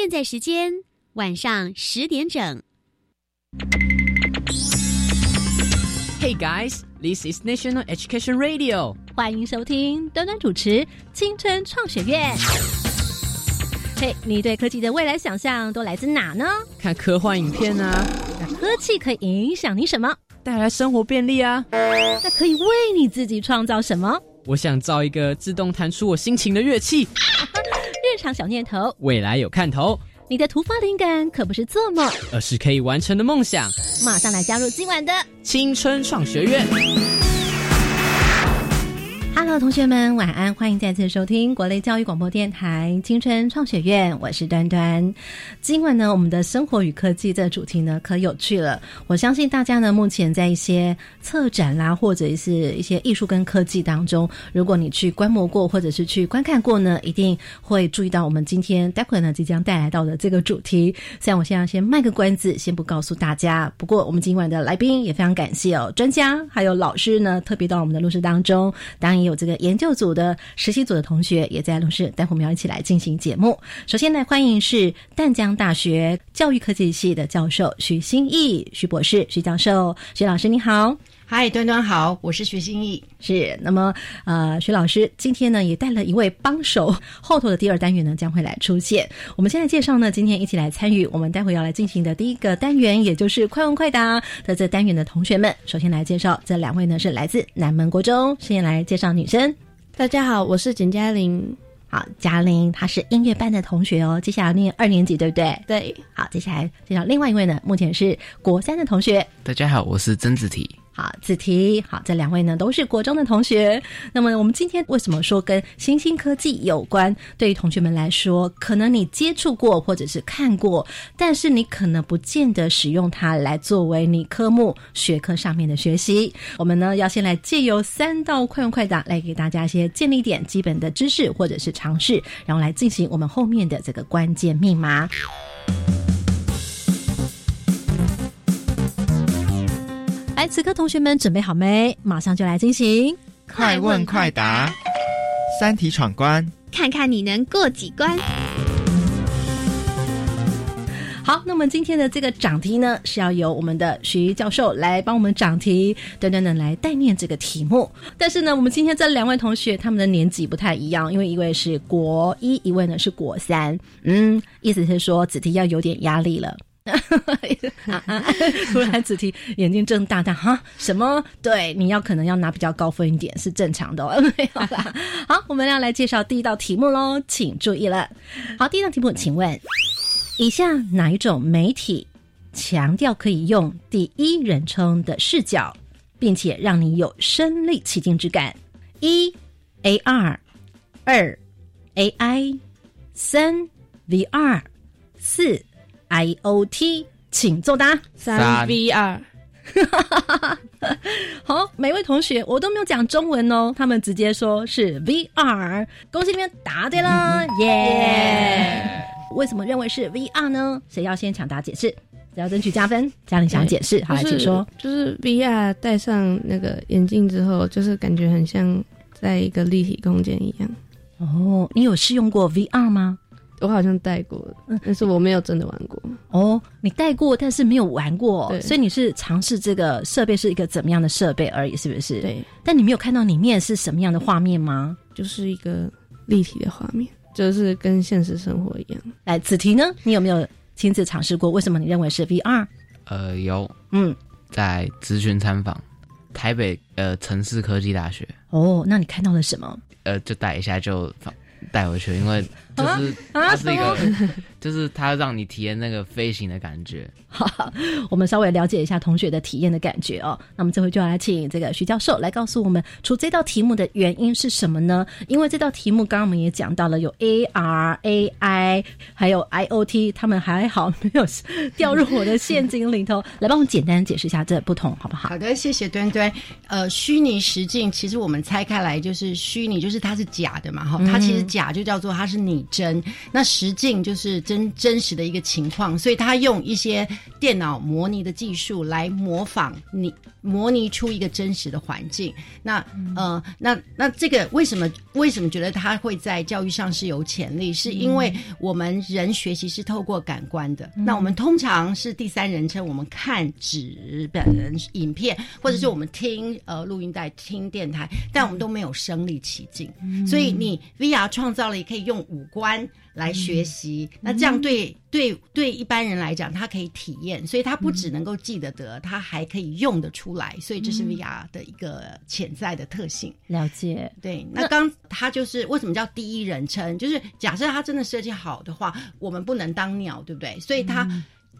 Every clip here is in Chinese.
现在时间晚上十点整。Hey guys, this is National Education Radio。欢迎收听端端主持《青春创学院》。嘿，你对科技的未来想象都来自哪呢？看科幻影片啊，那科技可以影响你什么？带来生活便利啊。那可以为你自己创造什么？我想造一个自动弹出我心情的乐器。日常小念头，未来有看头，你的突发灵感可不是做梦，而是可以完成的梦想。马上来加入今晚的青春创学院。Hello，同学们，晚安！欢迎再次收听国内教育广播电台青春创学院，我是端端。今晚呢，我们的生活与科技这主题呢，可有趣了。我相信大家呢，目前在一些策展啦，或者是一些艺术跟科技当中，如果你去观摩过，或者是去观看过呢，一定会注意到我们今天待会呢即将带来到的这个主题。虽然我现在先卖个关子，先不告诉大家，不过我们今晚的来宾也非常感谢哦，专家还有老师呢，特别到我们的录室当中，当然有这个研究组的实习组的同学也在录室，待会我们要一起来进行节目。首先呢，欢迎是淡江大学教育科技系的教授徐新义徐博士徐教授，徐老师你好。嗨，端端好，我是徐新义。是，那么呃，徐老师今天呢也带了一位帮手，后头的第二单元呢将会来出现。我们现在介绍呢，今天一起来参与我们待会要来进行的第一个单元，也就是快问快答的这单元的同学们。首先来介绍这两位呢是来自南门国中，先来介绍女生。大家好，我是简嘉玲。好，嘉玲她是音乐班的同学哦，接下来念二年级，对不对？对，好，接下来介绍另外一位呢，目前是国三的同学。大家好，我是曾子提。好，子提，好，这两位呢都是国中的同学。那么我们今天为什么说跟新兴科技有关？对于同学们来说，可能你接触过或者是看过，但是你可能不见得使用它来作为你科目学科上面的学习。我们呢要先来借由三道快问快答来给大家一些建立点基本的知识或者是常识，然后来进行我们后面的这个关键密码。来，此刻同学们准备好没？马上就来进行快问快答，三题闯关，看看你能过几关。好，那么今天的这个讲题呢，是要由我们的徐教授来帮我们讲题，等等等来代念这个题目。但是呢，我们今天这两位同学他们的年纪不太一样，因为一位是国一，一位呢是国三。嗯，意思是说子题要有点压力了。突然，子提眼睛睁大大，哈，什么？对，你要可能要拿比较高分一点是正常的哦。没有啦。好，我们要来介绍第一道题目喽，请注意了。好，第一道题目，请问以下哪一种媒体强调可以用第一人称的视角，并且让你有身临其境之感？一 AR，二 AI，三 VR，四。IOT，请作答。三 VR，好，每位同学我都没有讲中文哦，他们直接说是 VR，恭喜你们答对了，耶！为什么认为是 VR 呢？谁要先抢答解释？只要争取加分。嘉玲想解释，好，来请说。就是 VR 戴上那个眼镜之后，就是感觉很像在一个立体空间一样。哦，你有试用过 VR 吗？我好像带过，但是我没有真的玩过。哦，你带过，但是没有玩过，对所以你是尝试这个设备是一个怎么样的设备而已，是不是？。对，但你没有看到里面是什么样的画面吗？就是一个立体的画面，就是跟现实生活一样。来，子题呢？你有没有亲自尝试过？为什么你认为是 VR？呃，有嗯，在咨询参访台北呃城市科技大学，哦，那你看到了什么？呃，就带一下就放带回去，因为就是啊？它是一个，就是它让你体验那个飞行的感觉。我们稍微了解一下同学的体验的感觉哦。那么这回就要来请这个徐教授来告诉我们，出这道题目的原因是什么呢？因为这道题目刚刚我们也讲到了，有 AR、AI，还有 IOT，他们还好没有掉入我的陷阱里头。来帮我们简单解释一下这不同，好不好？好的，谢谢端端。呃，虚拟实境其实我们拆开来就是虚拟，就是它是假的嘛，哈、它其实假就叫做它是拟真，那实境就是真真实的一个情况，所以它用一些电脑模拟的技术来模仿你，模拟出一个真实的环境。那呃，那那这个为什么为什么觉得它会在教育上是有潜力？是因为我们人学习是透过感官的，那我们通常是第三人称，我们看纸本影片，或者是我们听呃录音带、听电台，但我们都没有身临其境。所以你 VR 创造了也可以用五官来学习，那这样对对对一般人来讲，他可以体验，所以他不只能够记得得，他还可以用得出来，所以这是 VR 的一个潜在的特性。了解，对，那刚他就是为什么叫第一人称？就是假设他真的设计好的话，我们不能当鸟，对不对？所以他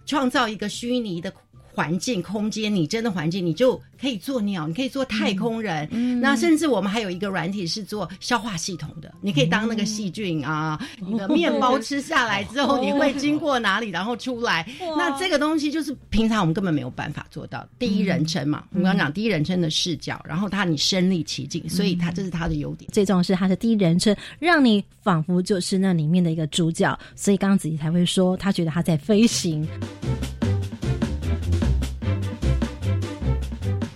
创造一个虚拟的。环境、空间，你真的环境，你就可以做鸟，你可以做太空人。那甚至我们还有一个软体是做消化系统的，你可以当那个细菌啊。你的面包吃下来之后，你会经过哪里，然后出来？那这个东西就是平常我们根本没有办法做到第一人称嘛。我们刚讲第一人称的视角，然后它你身临其境，所以它这是它的优点。最重要是它的第一人称，让你仿佛就是那里面的一个主角。所以刚刚子怡才会说，他觉得他在飞行。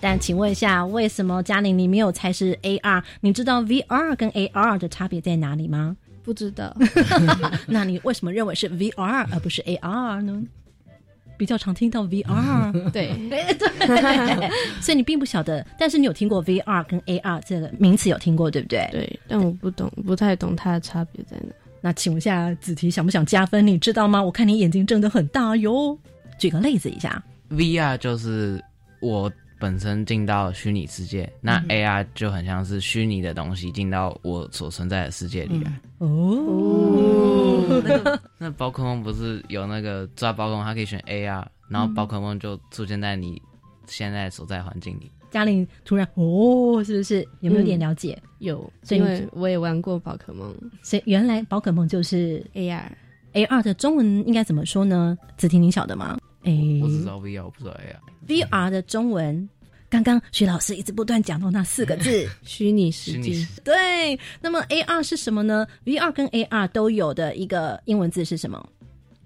但请问一下，为什么嘉玲你没有猜是 AR？你知道 VR 跟 AR 的差别在哪里吗？不知道。那你为什么认为是 VR 而不是 AR 呢？比较常听到 VR，对 对，所以你并不晓得，但是你有听过 VR 跟 AR 这个名词有听过对不对？对，但我不懂，不太懂它的差别在哪。那请问一下子提想不想加分？你知道吗？我看你眼睛睁得很大哟。举个例子一下，VR 就是我。本身进到虚拟世界，那 AR 就很像是虚拟的东西进到我所存在的世界里来。哦，那宝可梦不是有那个抓宝可梦，它可以选 AR，然后宝可梦就出现在你现在所在环境里。嘉玲突然哦，是不是有没有点了解？有，因为我也玩过宝可梦，所以原来宝可梦就是 AR，AR 的中文应该怎么说呢？子婷，你晓得吗？哎，我只知道 VR，我不知道 AR。VR 的中文，刚刚徐老师一直不断讲到那四个字—— 虚拟实境。对，那么 AR 是什么呢？VR 跟 AR 都有的一个英文字是什么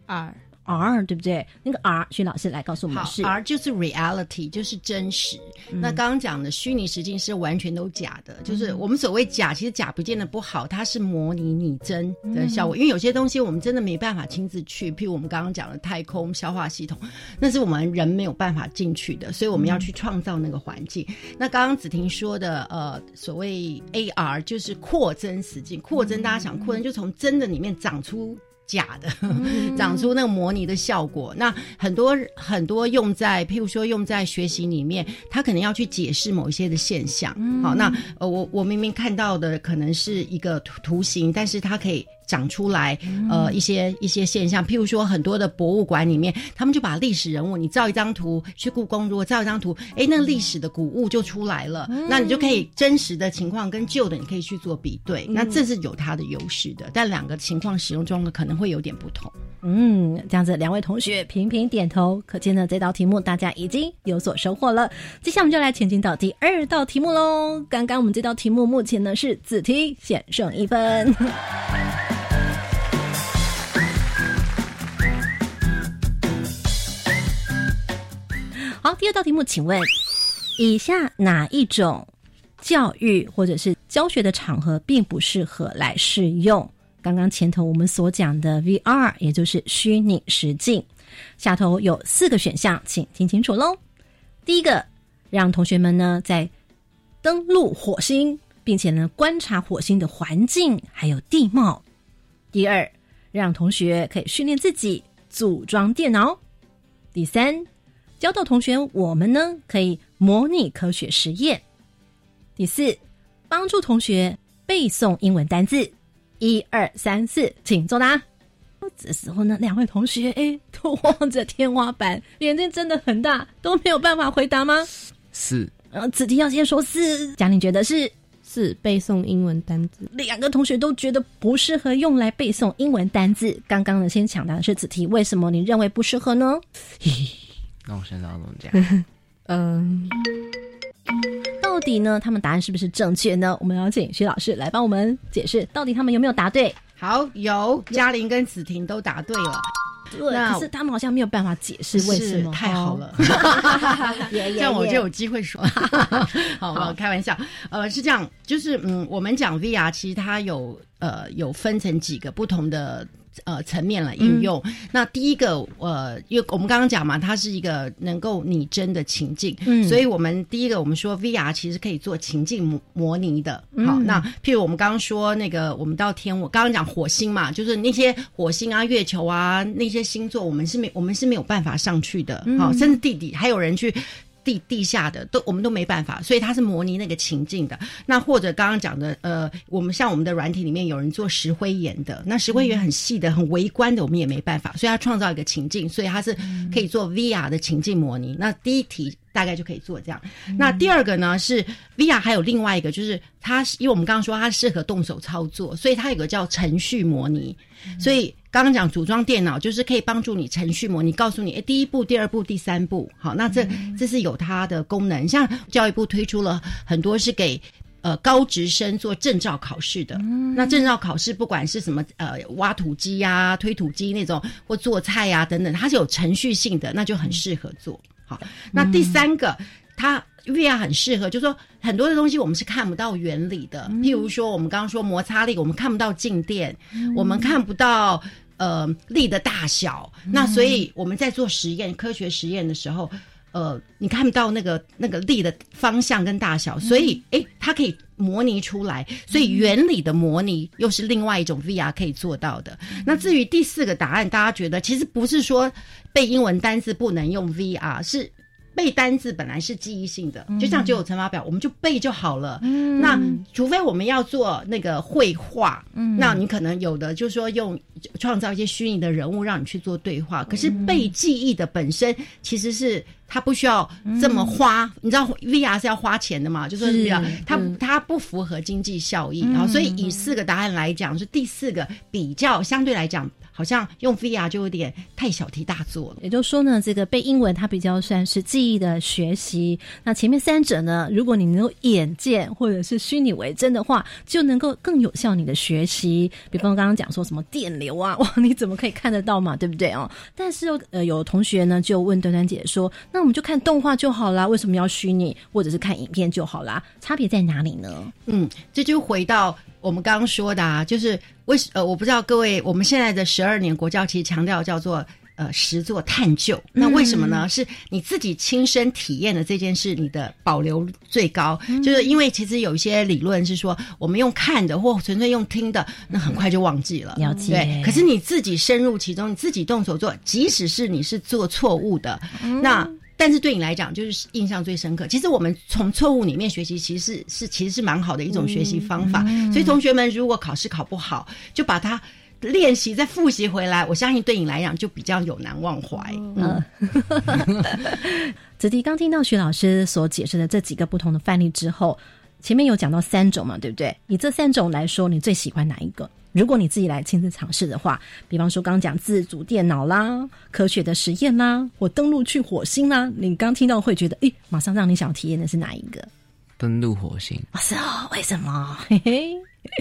？R。R 对不对？那个 R，徐老师来告诉我们是 R 就是 reality，就是真实。那刚刚讲的虚拟实境是完全都假的，就是我们所谓假，其实假不见得不好，它是模拟拟真的效果。因为有些东西我们真的没办法亲自去，譬如我们刚刚讲的太空消化系统，那是我们人没有办法进去的，所以我们要去创造那个环境。那刚刚子婷说的，呃，所谓 AR 就是扩增实境，扩增大家想扩增就从真的里面长出。假的，长出那个模拟的效果。那很多很多用在，譬如说用在学习里面，他可能要去解释某一些的现象。好，那呃，我我明明看到的可能是一个图图形，但是它可以。长出来，呃，一些一些现象，譬如说很多的博物馆里面，他们就把历史人物，你照一张图去故宫，如果照一张图，哎，那历史的古物就出来了，那你就可以真实的情况跟旧的，你可以去做比对，那这是有它的优势的，但两个情况使用中可能会有点不同。嗯，这样子，两位同学频频点头，可见呢这道题目大家已经有所收获了。接下来我们就来前进到第二道题目喽。刚刚我们这道题目目前呢是子题险胜一分。好，第二道题目，请问以下哪一种教育或者是教学的场合并不适合来试用刚刚前头我们所讲的 VR，也就是虚拟实境？下头有四个选项，请听清楚喽。第一个，让同学们呢在登陆火星，并且呢观察火星的环境还有地貌；第二，让同学可以训练自己组装电脑；第三。教导同学，我们呢可以模拟科学实验。第四，帮助同学背诵英文单字。一二三四，请作答。这时候呢，两位同学哎，都望着天花板，眼睛真的很大，都没有办法回答吗？是。呃，子题要先说是，嘉玲觉得是是背诵英文单字。两个同学都觉得不适合用来背诵英文单字。刚刚呢，先抢答的是子题，为什么你认为不适合呢？那我现在要怎么讲？嗯，到底呢？他们答案是不是正确呢？我们要请徐老师来帮我们解释，到底他们有没有答对？好，有嘉玲跟子婷都答对了，对，那可是他们好像没有办法解释为什是么，太好了。耶，这样我就有机会说。好，我开玩笑。呃，是这样，就是嗯，我们讲 VR，其实它有呃有分成几个不同的。呃，层面来应用。那第一个，呃，因为我们刚刚讲嘛，它是一个能够拟真的情境，嗯所以我们第一个我们说 VR 其实可以做情境模模拟的。好，那譬如我们刚刚说那个，我们到天，我刚刚讲火星嘛，就是那些火星啊、月球啊那些星座，我们是没我们是没有办法上去的。好，甚至地底还有人去。地地下的都我们都没办法，所以它是模拟那个情境的。那或者刚刚讲的，呃，我们像我们的软体里面有人做石灰岩的，那石灰岩很细的、很微观的，我们也没办法，所以它创造一个情境，所以它是可以做 VR 的情境模拟。那第一题大概就可以做这样。那第二个呢是 VR 还有另外一个，就是它是因为我们刚刚说它适合动手操作，所以它有个叫程序模拟，所以。刚刚讲组装电脑，就是可以帮助你程序模拟，告诉你，哎，第一步、第二步、第三步，好，那这这是有它的功能。像教育部推出了很多是给呃高职生做证照考试的，那证照考试不管是什么呃挖土机呀、推土机那种，或做菜呀、等等，它是有程序性的，那就很适合做。好，那第三个，它 VR 很适合，就是说很多的东西我们是看不到原理的，譬如说我们刚刚说摩擦力，我们看不到静电，我们看不到呃力的大小，那所以我们在做实验、科学实验的时候。呃，你看不到那个那个力的方向跟大小，所以诶，它可以模拟出来，所以原理的模拟又是另外一种 VR 可以做到的。那至于第四个答案，大家觉得其实不是说背英文单字不能用 VR，是背单字本来是记忆性的，就像九九乘法表，我们就背就好了。那除非我们要做那个绘画，那你可能有的就是说用创造一些虚拟的人物让你去做对话，可是背记忆的本身其实是。它不需要这么花，你知道 VR 是要花钱的嘛？就是 VR，它它不符合经济效益，然后所以以四个答案来讲，是第四个比较相对来讲，好像用 VR 就有点太小题大做了。也就是说呢，这个背英文它比较算是记忆的学习，那前面三者呢，如果你能够眼见或者是虚拟为真的话，就能够更有效你的学习。比方刚刚讲说什么电流啊，哇，你怎么可以看得到嘛？对不对哦？但是呃，有同学呢就问端端姐说，那我们就看动画就好啦，为什么要虚拟或者是看影片就好啦？差别在哪里呢？嗯，这就回到我们刚刚说的啊，就是为什呃，我不知道各位，我们现在的十二年国教其实强调叫做呃实做探究，那为什么呢？是你自己亲身体验的这件事，你的保留最高，就是因为其实有一些理论是说，我们用看的或纯粹用听的，那很快就忘记了。了解对，可是你自己深入其中，你自己动手做，即使是你是做错误的，那。但是对你来讲，就是印象最深刻。其实我们从错误里面学习，其实是是其实是蛮好的一种学习方法。所以同学们如果考试考不好，就把它练习再复习回来，我相信对你来讲就比较有难忘怀。嗯，子弟刚听到徐老师所解释的这几个不同的范例之后，前面有讲到三种嘛，对不对？以这三种来说，你最喜欢哪一个？如果你自己来亲自尝试的话，比方说刚刚讲自主电脑啦、科学的实验啦，或登陆去火星啦，你刚听到会觉得，诶，马上让你想体验的是哪一个？登陆火星啊，是哦，为什么？嘿嘿，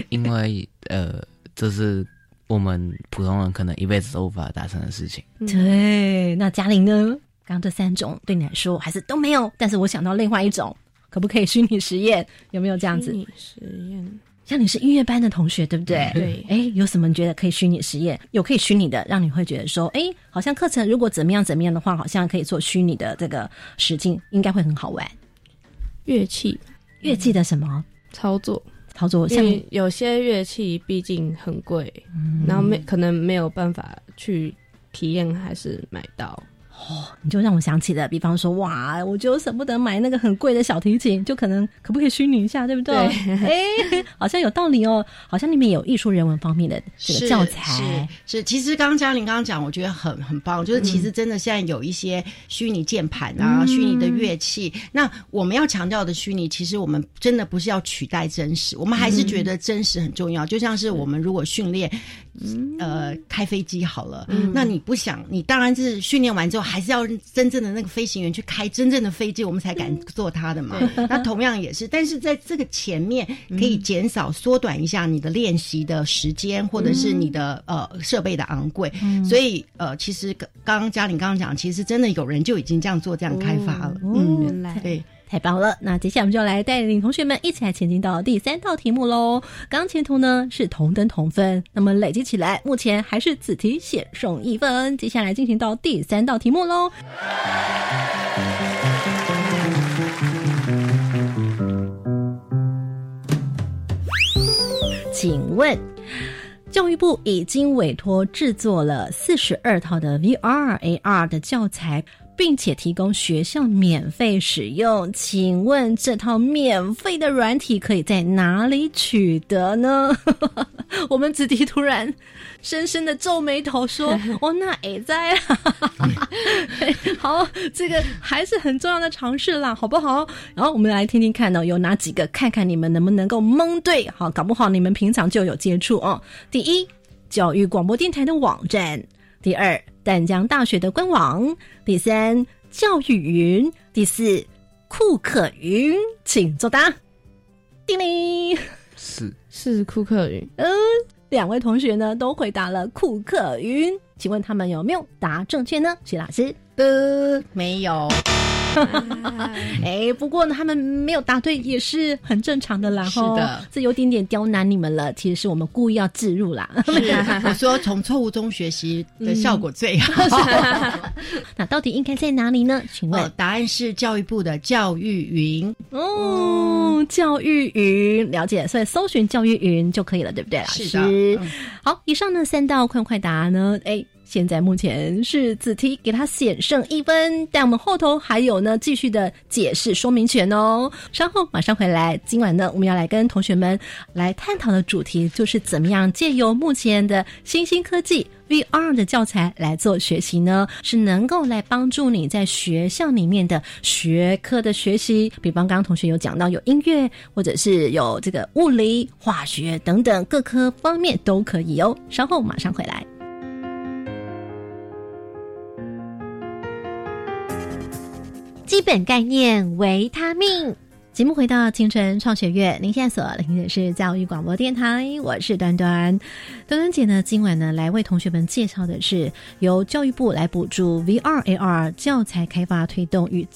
因为呃，这是我们普通人可能一辈子都无法达成的事情。对，那嘉玲呢？刚刚这三种对你来说还是都没有，但是我想到另外一种，可不可以虚拟实验？有没有这样子？虚拟实验，像你是音乐班的同学，对不对？对哎，有什么你觉得可以虚拟实验？有可以虚拟的，让你会觉得说，哎，好像课程如果怎么样怎么样的话，好像可以做虚拟的这个实境，应该会很好玩。乐器乐器的什么操作，操作？像有些乐器毕竟很贵，然后没可能没有办法去体验，还是买到。你就让我想起了，比方说，哇，我就舍不得买那个很贵的小提琴，就可能可不可以虚拟一下，对不对？哎，好像有道理哦，好像里面有艺术人文方面的这个教材。是是，其实刚刚嘉玲刚刚讲，我觉得很很棒，就是其实真的现在有一些虚拟键盘啊、虚拟的乐器。那我们要强调的虚拟，其实我们真的不是要取代真实，我们还是觉得真实很重要。就像是我们如果训练，呃，开飞机好了，那你不想，你当然是训练完之后还是要真正的那个飞行员去开真正的飞机，我们才敢坐他的嘛。那同样也是，但是在这个前面可以减少、缩短一下你的练习的时间，或者是你的呃设备的昂贵。所以呃，其实刚刚刚嘉玲刚刚讲，其实真的有人就已经这样做、这样开发了。嗯，原来对。太棒了！那接下来我们就来带领同学们一起来前进到第三道题目喽。刚前图呢是同等同分，那么累积起来，目前还是此题险胜一分。接下来进行到第三道题目喽。请问，教育部已经委托制作了四十二套的 VR AR 的教材。并且提供学校免费使用，请问这套免费的软体可以在哪里取得呢？我们子弟突然深深的皱眉头说：“ 哦，那也在啊。” 好，这个还是很重要的尝试啦，好不好？然后我们来听听看呢，有哪几个？看看你们能不能够蒙对？好，搞不好你们平常就有接触哦。第一，教育广播电台的网站；第二。淡江大学的官网，第三教育云，第四库克云，请作答。叮铃，是是库克云。嗯，两位同学呢都回答了库克云，请问他们有没有答正确呢？徐老师，呃没有。哎，不过呢，他们没有答对也是很正常的啦。是的，这有点点刁难你们了。其实是我们故意要置入啦。我说从错误中学习的效果最好。那到底应该在哪里呢？请问答案是教育部的教育云哦，教育云了解，所以搜寻教育云就可以了，对不对？老师，好，以上呢三道快快答呢，哎。现在目前是子题，给他险胜一分，但我们后头还有呢，继续的解释说明权哦。稍后马上回来，今晚呢，我们要来跟同学们来探讨的主题就是怎么样借由目前的新兴科技 VR 的教材来做学习呢？是能够来帮助你在学校里面的学科的学习，比方刚刚同学有讲到有音乐，或者是有这个物理、化学等等各科方面都可以哦。稍后马上回来。基本概念，维他命。节目回到青春创学院，您现在所聆听的是教育广播电台，我是端端。端端姐呢，今晚呢来为同学们介绍的是由教育部来补助 VR AR 教材开发推动与。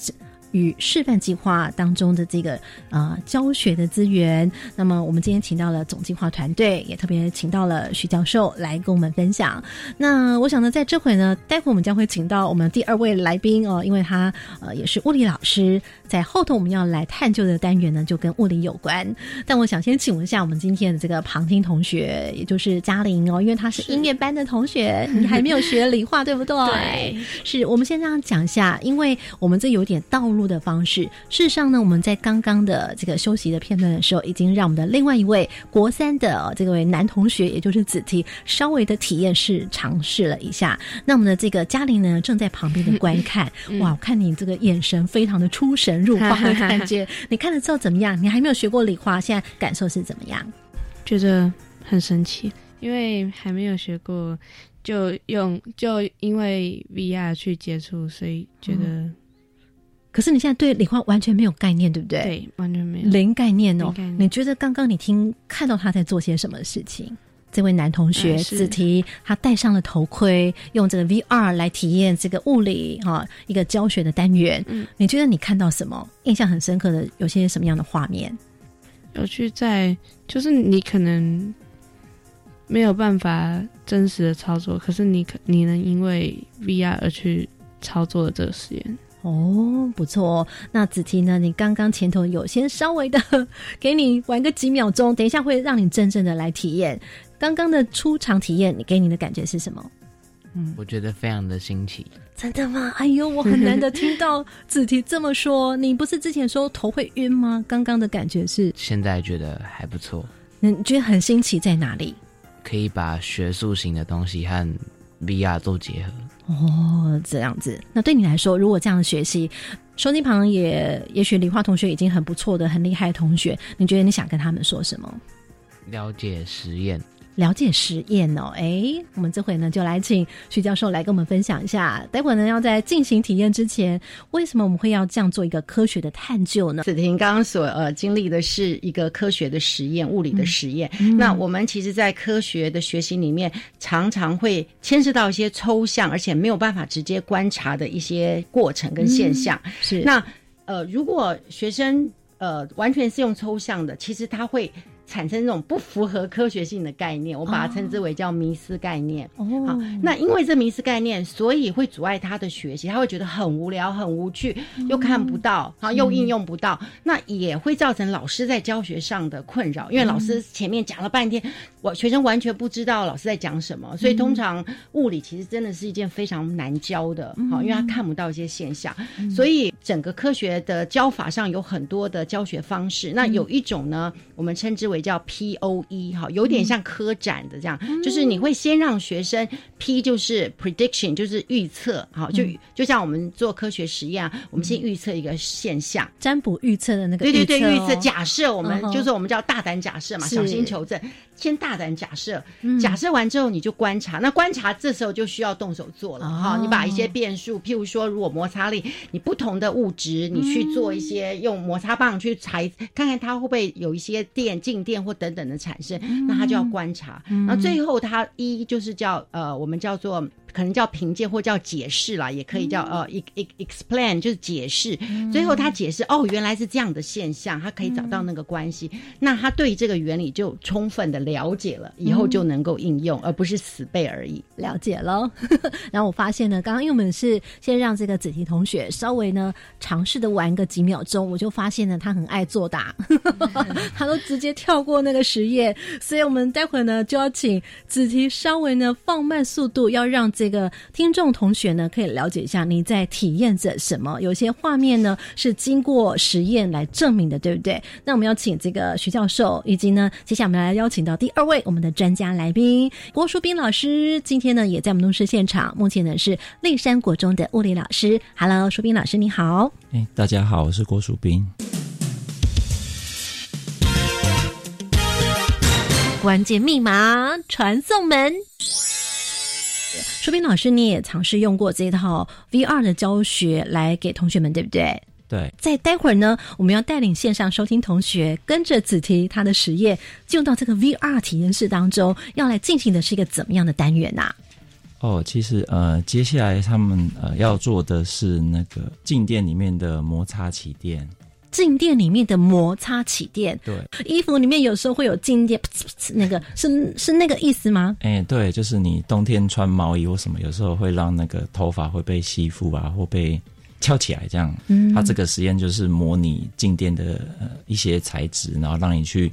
与示范计划当中的这个呃教学的资源，那么我们今天请到了总计划团队，也特别请到了徐教授来跟我们分享。那我想呢，在这会呢，待会我们将会请到我们第二位来宾哦，因为他呃也是物理老师，在后头我们要来探究的单元呢，就跟物理有关。但我想先请问一下我们今天的这个旁听同学，也就是嘉玲哦，因为他是音乐班的同学，你还没有学理化，对不对？对，是我们先这样讲一下，因为我们这有点道路。的方式，事实上呢，我们在刚刚的这个休息的片段的时候，已经让我们的另外一位国三的这位男同学，也就是子提，稍微的体验是尝试了一下。那我们的这个嘉玲呢，正在旁边的观看。哇，我看你这个眼神非常的出神入化的感觉。你看了之后怎么样？你还没有学过理化，现在感受是怎么样？觉得很神奇，因为还没有学过，就用就因为 VR 去接触，所以觉得。可是你现在对理化完全没有概念，对不对？对，完全没有零概念哦。你觉得刚刚你听看到他在做些什么事情？这位男同学子提，他戴上了头盔，用这个 VR 来体验这个物理哈一个教学的单元。嗯，你觉得你看到什么印象很深刻的？有些什么样的画面？有去在就是你可能没有办法真实的操作，可是你可你能因为 VR 而去操作的这个实验。哦，不错哦。那子提呢？你刚刚前头有先稍微的给你玩个几秒钟，等一下会让你真正的来体验。刚刚的出场体验，你给你的感觉是什么？嗯，我觉得非常的新奇。真的吗？哎呦，我很难得听到子提这么说。你不是之前说头会晕吗？刚刚的感觉是？现在觉得还不错。你觉得很新奇在哪里？可以把学术型的东西和 VR 做结合。哦，这样子，那对你来说，如果这样学习，收机旁也也许理化同学已经很不错的、很厉害的同学，你觉得你想跟他们说什么？了解实验，了解实验哦。哎，我们这回呢就来请徐教授来跟我们分享一下。待会呢要在进行体验之前，为什么我们会要这样做一个科学的探究呢？子婷刚刚所呃经历的是一个科学的实验，物理的实验。那我们其实，在科学的学习里面，常常会牵涉到一些抽象，而且没有办法直接观察的一些过程跟现象。是那呃，如果学生呃完全是用抽象的，其实他会。产生这种不符合科学性的概念，我把它称之为叫迷思概念。哦好，那因为这迷思概念，所以会阻碍他的学习，他会觉得很无聊、很无趣，又看不到，然后又应用不到，那也会造成老师在教学上的困扰。因为老师前面讲了半天，我学生完全不知道老师在讲什么，所以通常物理其实真的是一件非常难教的。好，因为他看不到一些现象，所以整个科学的教法上有很多的教学方式。那有一种呢，我们称之为叫 P O E 哈，有点像科展的这样，就是你会先让学生 P 就是 prediction 就是预测，好就就像我们做科学实验啊，我们先预测一个现象，占卜预测的那个对对对，预哦测假设我们嗯就是我们叫大胆假设嘛，小心求证，先大胆假设，嗯。假设完之后你就观察，那观察这时候就需要动手做了哈，哦。你把一些变数，譬如说如果摩擦力，你不同的物质，你去做一些用摩擦棒去裁，看看它会不会有一些电、静电或等等的产生，那他就要观察，然后最后他一就是叫呃，我们叫做。可能叫评鉴或叫解释啦，也可以叫呃，e e explain 就是解释。最后他解释哦，原来是这样的现象，他可以找到那个关系。那他对这个原理就充分的了解了，以后就能够应用，而不是死背而已。了解喽。然后我发现呢，刚刚因为我们是先让这个子琪同学稍微呢尝试的玩个几秒钟，我就发现呢他很爱作答，他都直接跳过那个实验，所以我们待会儿呢就要请子琪稍微呢放慢速度，要让这这个听众同学呢可以了解一下你在体验着什么。有些画面呢是经过实验来证明的，对不对？那我们要请这个徐教授，以及呢，接下来我们来邀请到第二位我们的专家来宾郭淑斌老师，今天呢也在我们录视现场，目前呢是立山国中的物理老师。Hello，淑斌老师你好。哎，大家好，我是郭淑斌。关键密码传送门。淑斌老师，你也尝试用过这套 VR 的教学来给同学们，对不对？对，在待会儿呢，我们要带领线上收听同学跟着子提他的实验，进入到这个 VR 体验室当中，要来进行的是一个怎么样的单元呐、啊哦，其实呃，接下来他们呃要做的是那个静电里面的摩擦起电。静电里面的摩擦起电，对，衣服里面有时候会有静电，噗噗噗那个是是那个意思吗？哎，对，就是你冬天穿毛衣或什么，有时候会让那个头发会被吸附啊，或被翘起来这样。嗯它这个实验就是模拟静电的呃一些材质，然后让你去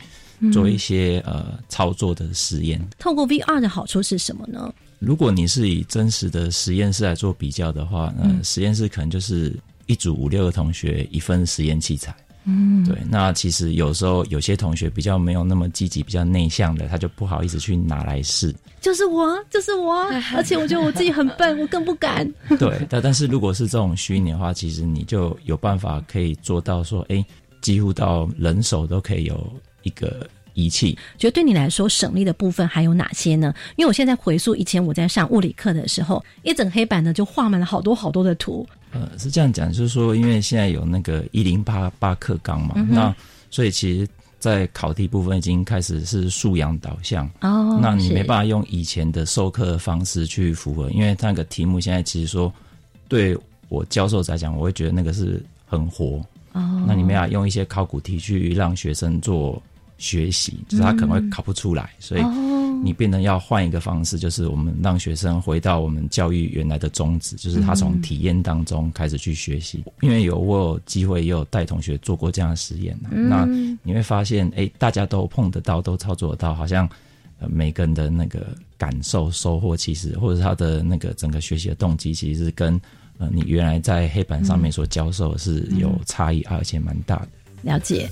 做一些、呃操作的实验。透过 VR 的好处是什么呢？如果你是以真实的实验室来做比较的话，呃，实验室可能就是一组五六个同学一份实验器材。嗯，对。那其实有时候有些同学比较没有那么积极、比较内向的，他就不好意思去拿来试。就是我，就是我，而且我觉得我自己很笨，我更不敢。对，但但是如果是这种虚拟的话，其实你就有办法可以做到说，哎，几乎到人手都可以有一个仪器。觉得对你来说省力的部分还有哪些呢？因为我现在回溯以前我在上物理课的时候，一整黑板呢就画满了好多好多的图。呃，是这样讲，就是说，因为现在有那个一零八八课纲嘛，嗯那所以其实，在考题部分已经开始是素养导向。哦那你没办法用以前的授课的方式去符合，因为那个题目现在其实说，对我教授来讲，我会觉得那个是很活。哦，那你没办法用一些考古题去让学生做学习，就是他可能会考不出来，所以哦你变成要换一个方式，就是我们让学生回到我们教育原来的宗旨，就是他从体验当中开始去学习。因为有我有机会也有带同学做过这样的实验、啊那你会发现，哎，大家都碰得到，都操作得到，好像呃每个人的那个感受、收获，其实或者他的那个整个学习的动机，其实是跟呃你原来在黑板上面所教授是有差异，而且蛮大的。了解。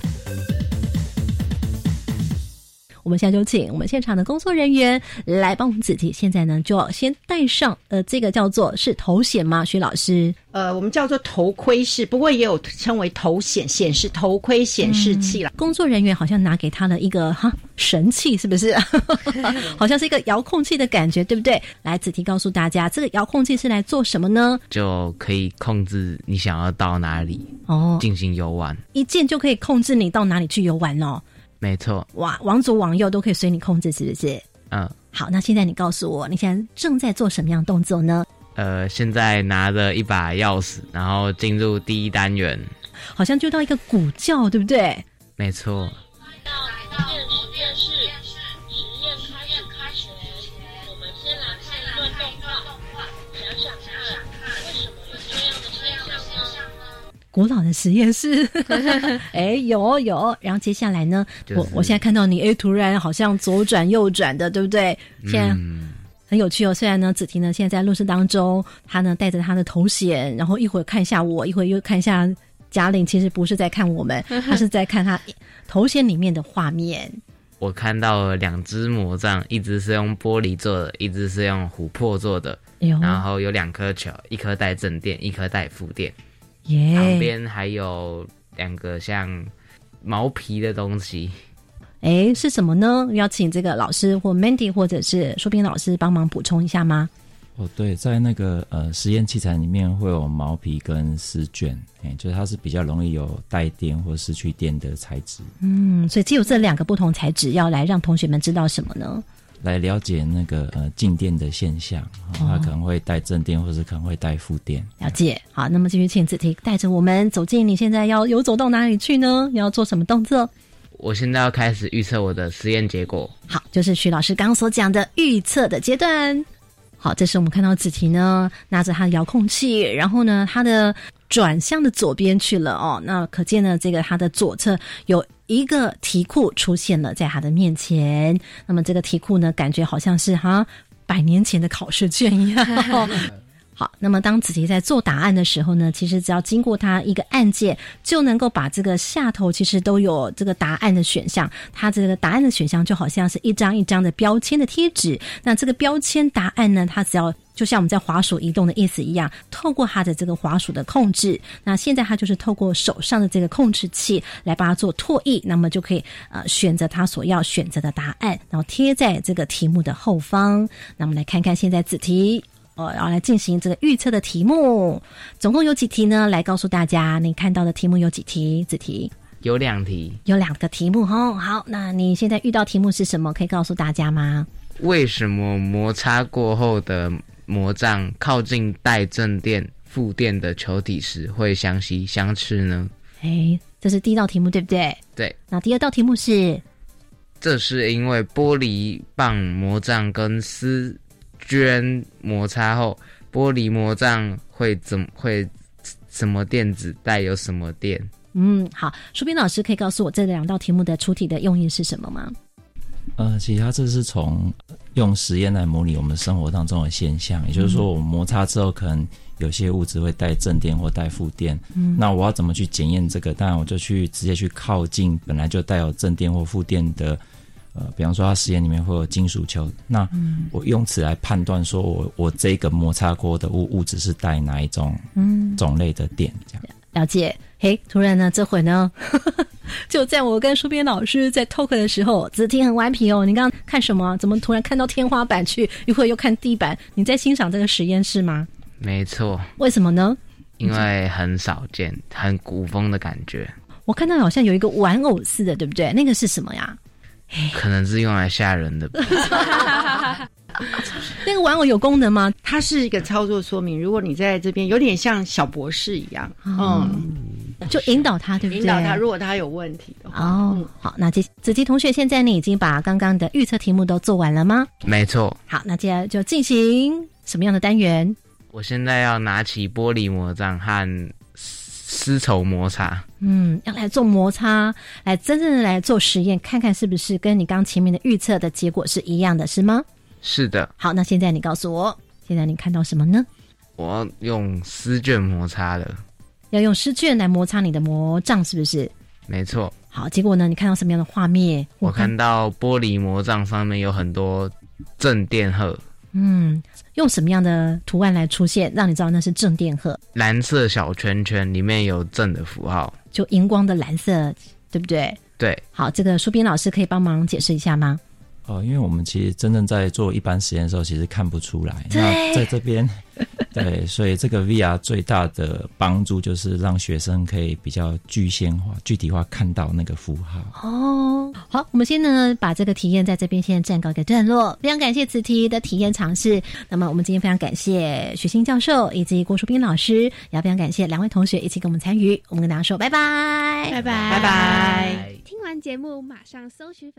我我们现在就请我们现场的工作人员来帮我们子题。现在呢，就要先戴上呃，这个叫做是头显吗？徐老师，呃，我们叫做头盔式，不过也有称为头显显示头盔显示器啦。工作人员好像拿给他了一个哈神器，是不是？好像是一个遥控器的感觉，对不对？来，子提告诉大家，这个遥控器是来做什么呢？就可以控制你想要到哪里哦，进行游玩。一键就可以控制你到哪里去游玩哦。没错，哇，往左往右都可以随你控制，是不是？嗯，好，那现在你告诉我，你现在正在做什么样的动作呢？呃，现在拿着一把钥匙，然后进入第一单元，好像就到一个古教，对不对？没错。古老的实验室，哎，有有。然后接下来呢，就是我我现在看到你，哎，突然好像左转右转的，对不对？现在嗯，很有趣哦。虽然呢，子婷呢现在在录制当中，她呢带着她的头衔，然后一会儿看一下我，一会儿又看一下嘉玲，其实不是在看我们，她是在看她头衔里面的画面。我看到了两只魔杖，一只是用玻璃做的，一只是用琥珀做的，哎，然后有两颗球，一颗带正电，一颗带负电，旁！边还有两个像毛皮的东西。哎，是什么呢？要请这个老师或 Mandy 或者是舒斌老师帮忙补充一下吗？哦，对，在那个呃实验器材里面会有毛皮跟丝卷，哎，就是它是比较容易有带电或失去电的材质。嗯，所以只有这两个不同材质，要来让同学们知道什么呢？来了解那个呃静电的现象，哦、它可能会带正电，或是可能会带负电。了解。好，那么继续请子婷带着我们走进你现在要游走到哪里去呢？你要做什么动作？我现在要开始预测我的实验结果。好，就是徐老师刚刚所讲的预测的阶段。好，这时我们看到子婷呢拿着她的遥控器，然后呢她的转向的左边去了哦。那可见呢，这个她的左侧有一个题库出现了在他的面前。那么这个题库呢，感觉好像是哈百年前的考试卷一样。好，那么当子琪在做答案的时候呢，其实只要经过他一个按键，就能够把这个下头其实都有这个答案的选项。它这个答案的选项就好像是一张一张的标签的贴纸。那这个标签答案呢，它只要就像我们在滑鼠移动的意思一样，透过它的这个滑鼠的控制，那现在它就是透过手上的这个控制器来帮它做拓印，那么就可以呃选择它所要选择的答案，然后贴在这个题目的后方。那我们来看看现在子题。哦，然后来进行这个预测的题目，总共有几题呢？来告诉大家，你看到的题目有几题？子题有两题，有两个题目哦。好，那你现在遇到题目是什么？可以告诉大家吗？为什么摩擦过后的魔杖靠近带正电、负电的球体时会相吸相斥呢？哎，这是第一道题目，对不对？对。那第二道题目是？这是因为玻璃棒魔杖跟丝。绢摩擦后，玻璃魔杖会怎会什么电子带有什么电？嗯，好，舒斌老师可以告诉我这两道题目的出题的用意是什么吗？呃，其实它这是从用实验来模拟我们生活当中的现象，也就是说，我们摩擦之后，可能有些物质会带正电或带负电。嗯，那我要怎么去检验这个？当然，我就去直接去靠近本来就带有正电或负电的。呃，比方说，它实验里面会有金属球，那我用此来判断，说我我这个摩擦过的物物质是带哪一种嗯种类的电？这样了解。嘿，突然呢，这会呢，就在我跟书编老师在 talk 的时候，子婷很顽皮哦。你刚刚看什么？怎么突然看到天花板去？一会儿又看地板？你在欣赏这个实验室吗？没错。为什么呢？因为很少见，很古风的感觉。我看到好像有一个玩偶似的，对不对？那个是什么呀？可能是用来吓人的。那个玩偶有功能吗？它是一个操作说明。如果你在这边有点像小博士一样，嗯，就引导他，对不对？引导他，如果他有问题的话。哦，好，那这子琪同学，现在你已经把刚刚的预测题目都做完了吗？没错。好，那接下来就进行什么样的单元？我现在要拿起玻璃魔杖和丝绸摩擦。嗯，要来做摩擦，来真正的来做实验，看看是不是跟你刚前面的预测的结果是一样的，是吗？是的。好，那现在你告诉我，现在你看到什么呢？我要用丝卷摩擦了。要用丝卷来摩擦你的魔杖，是不是？没错。好，结果呢，你看到什么样的画面？我看到玻璃魔杖上面有很多正电荷，嗯，用什么样的图案来出现，让你知道那是正电荷？蓝色小圈圈里面有正的符号。就荧光的蓝色，对不对？对，好，这个苏斌老师可以帮忙解释一下吗？哦，因为我们其实真正在做一般实验的时候，其实看不出来。那在这边，对，所以这个 VR 最大的帮助就是让学生可以比较具象化、具体化看到那个符号。哦，好，我们先呢把这个体验在这边先暂告一个段落。非常感谢此题的体验尝试。那么我们今天非常感谢许昕教授以及郭淑斌老师，也非常感谢两位同学一起跟我们参与。我们跟大家说拜拜，拜拜拜拜。听完节目马上搜寻。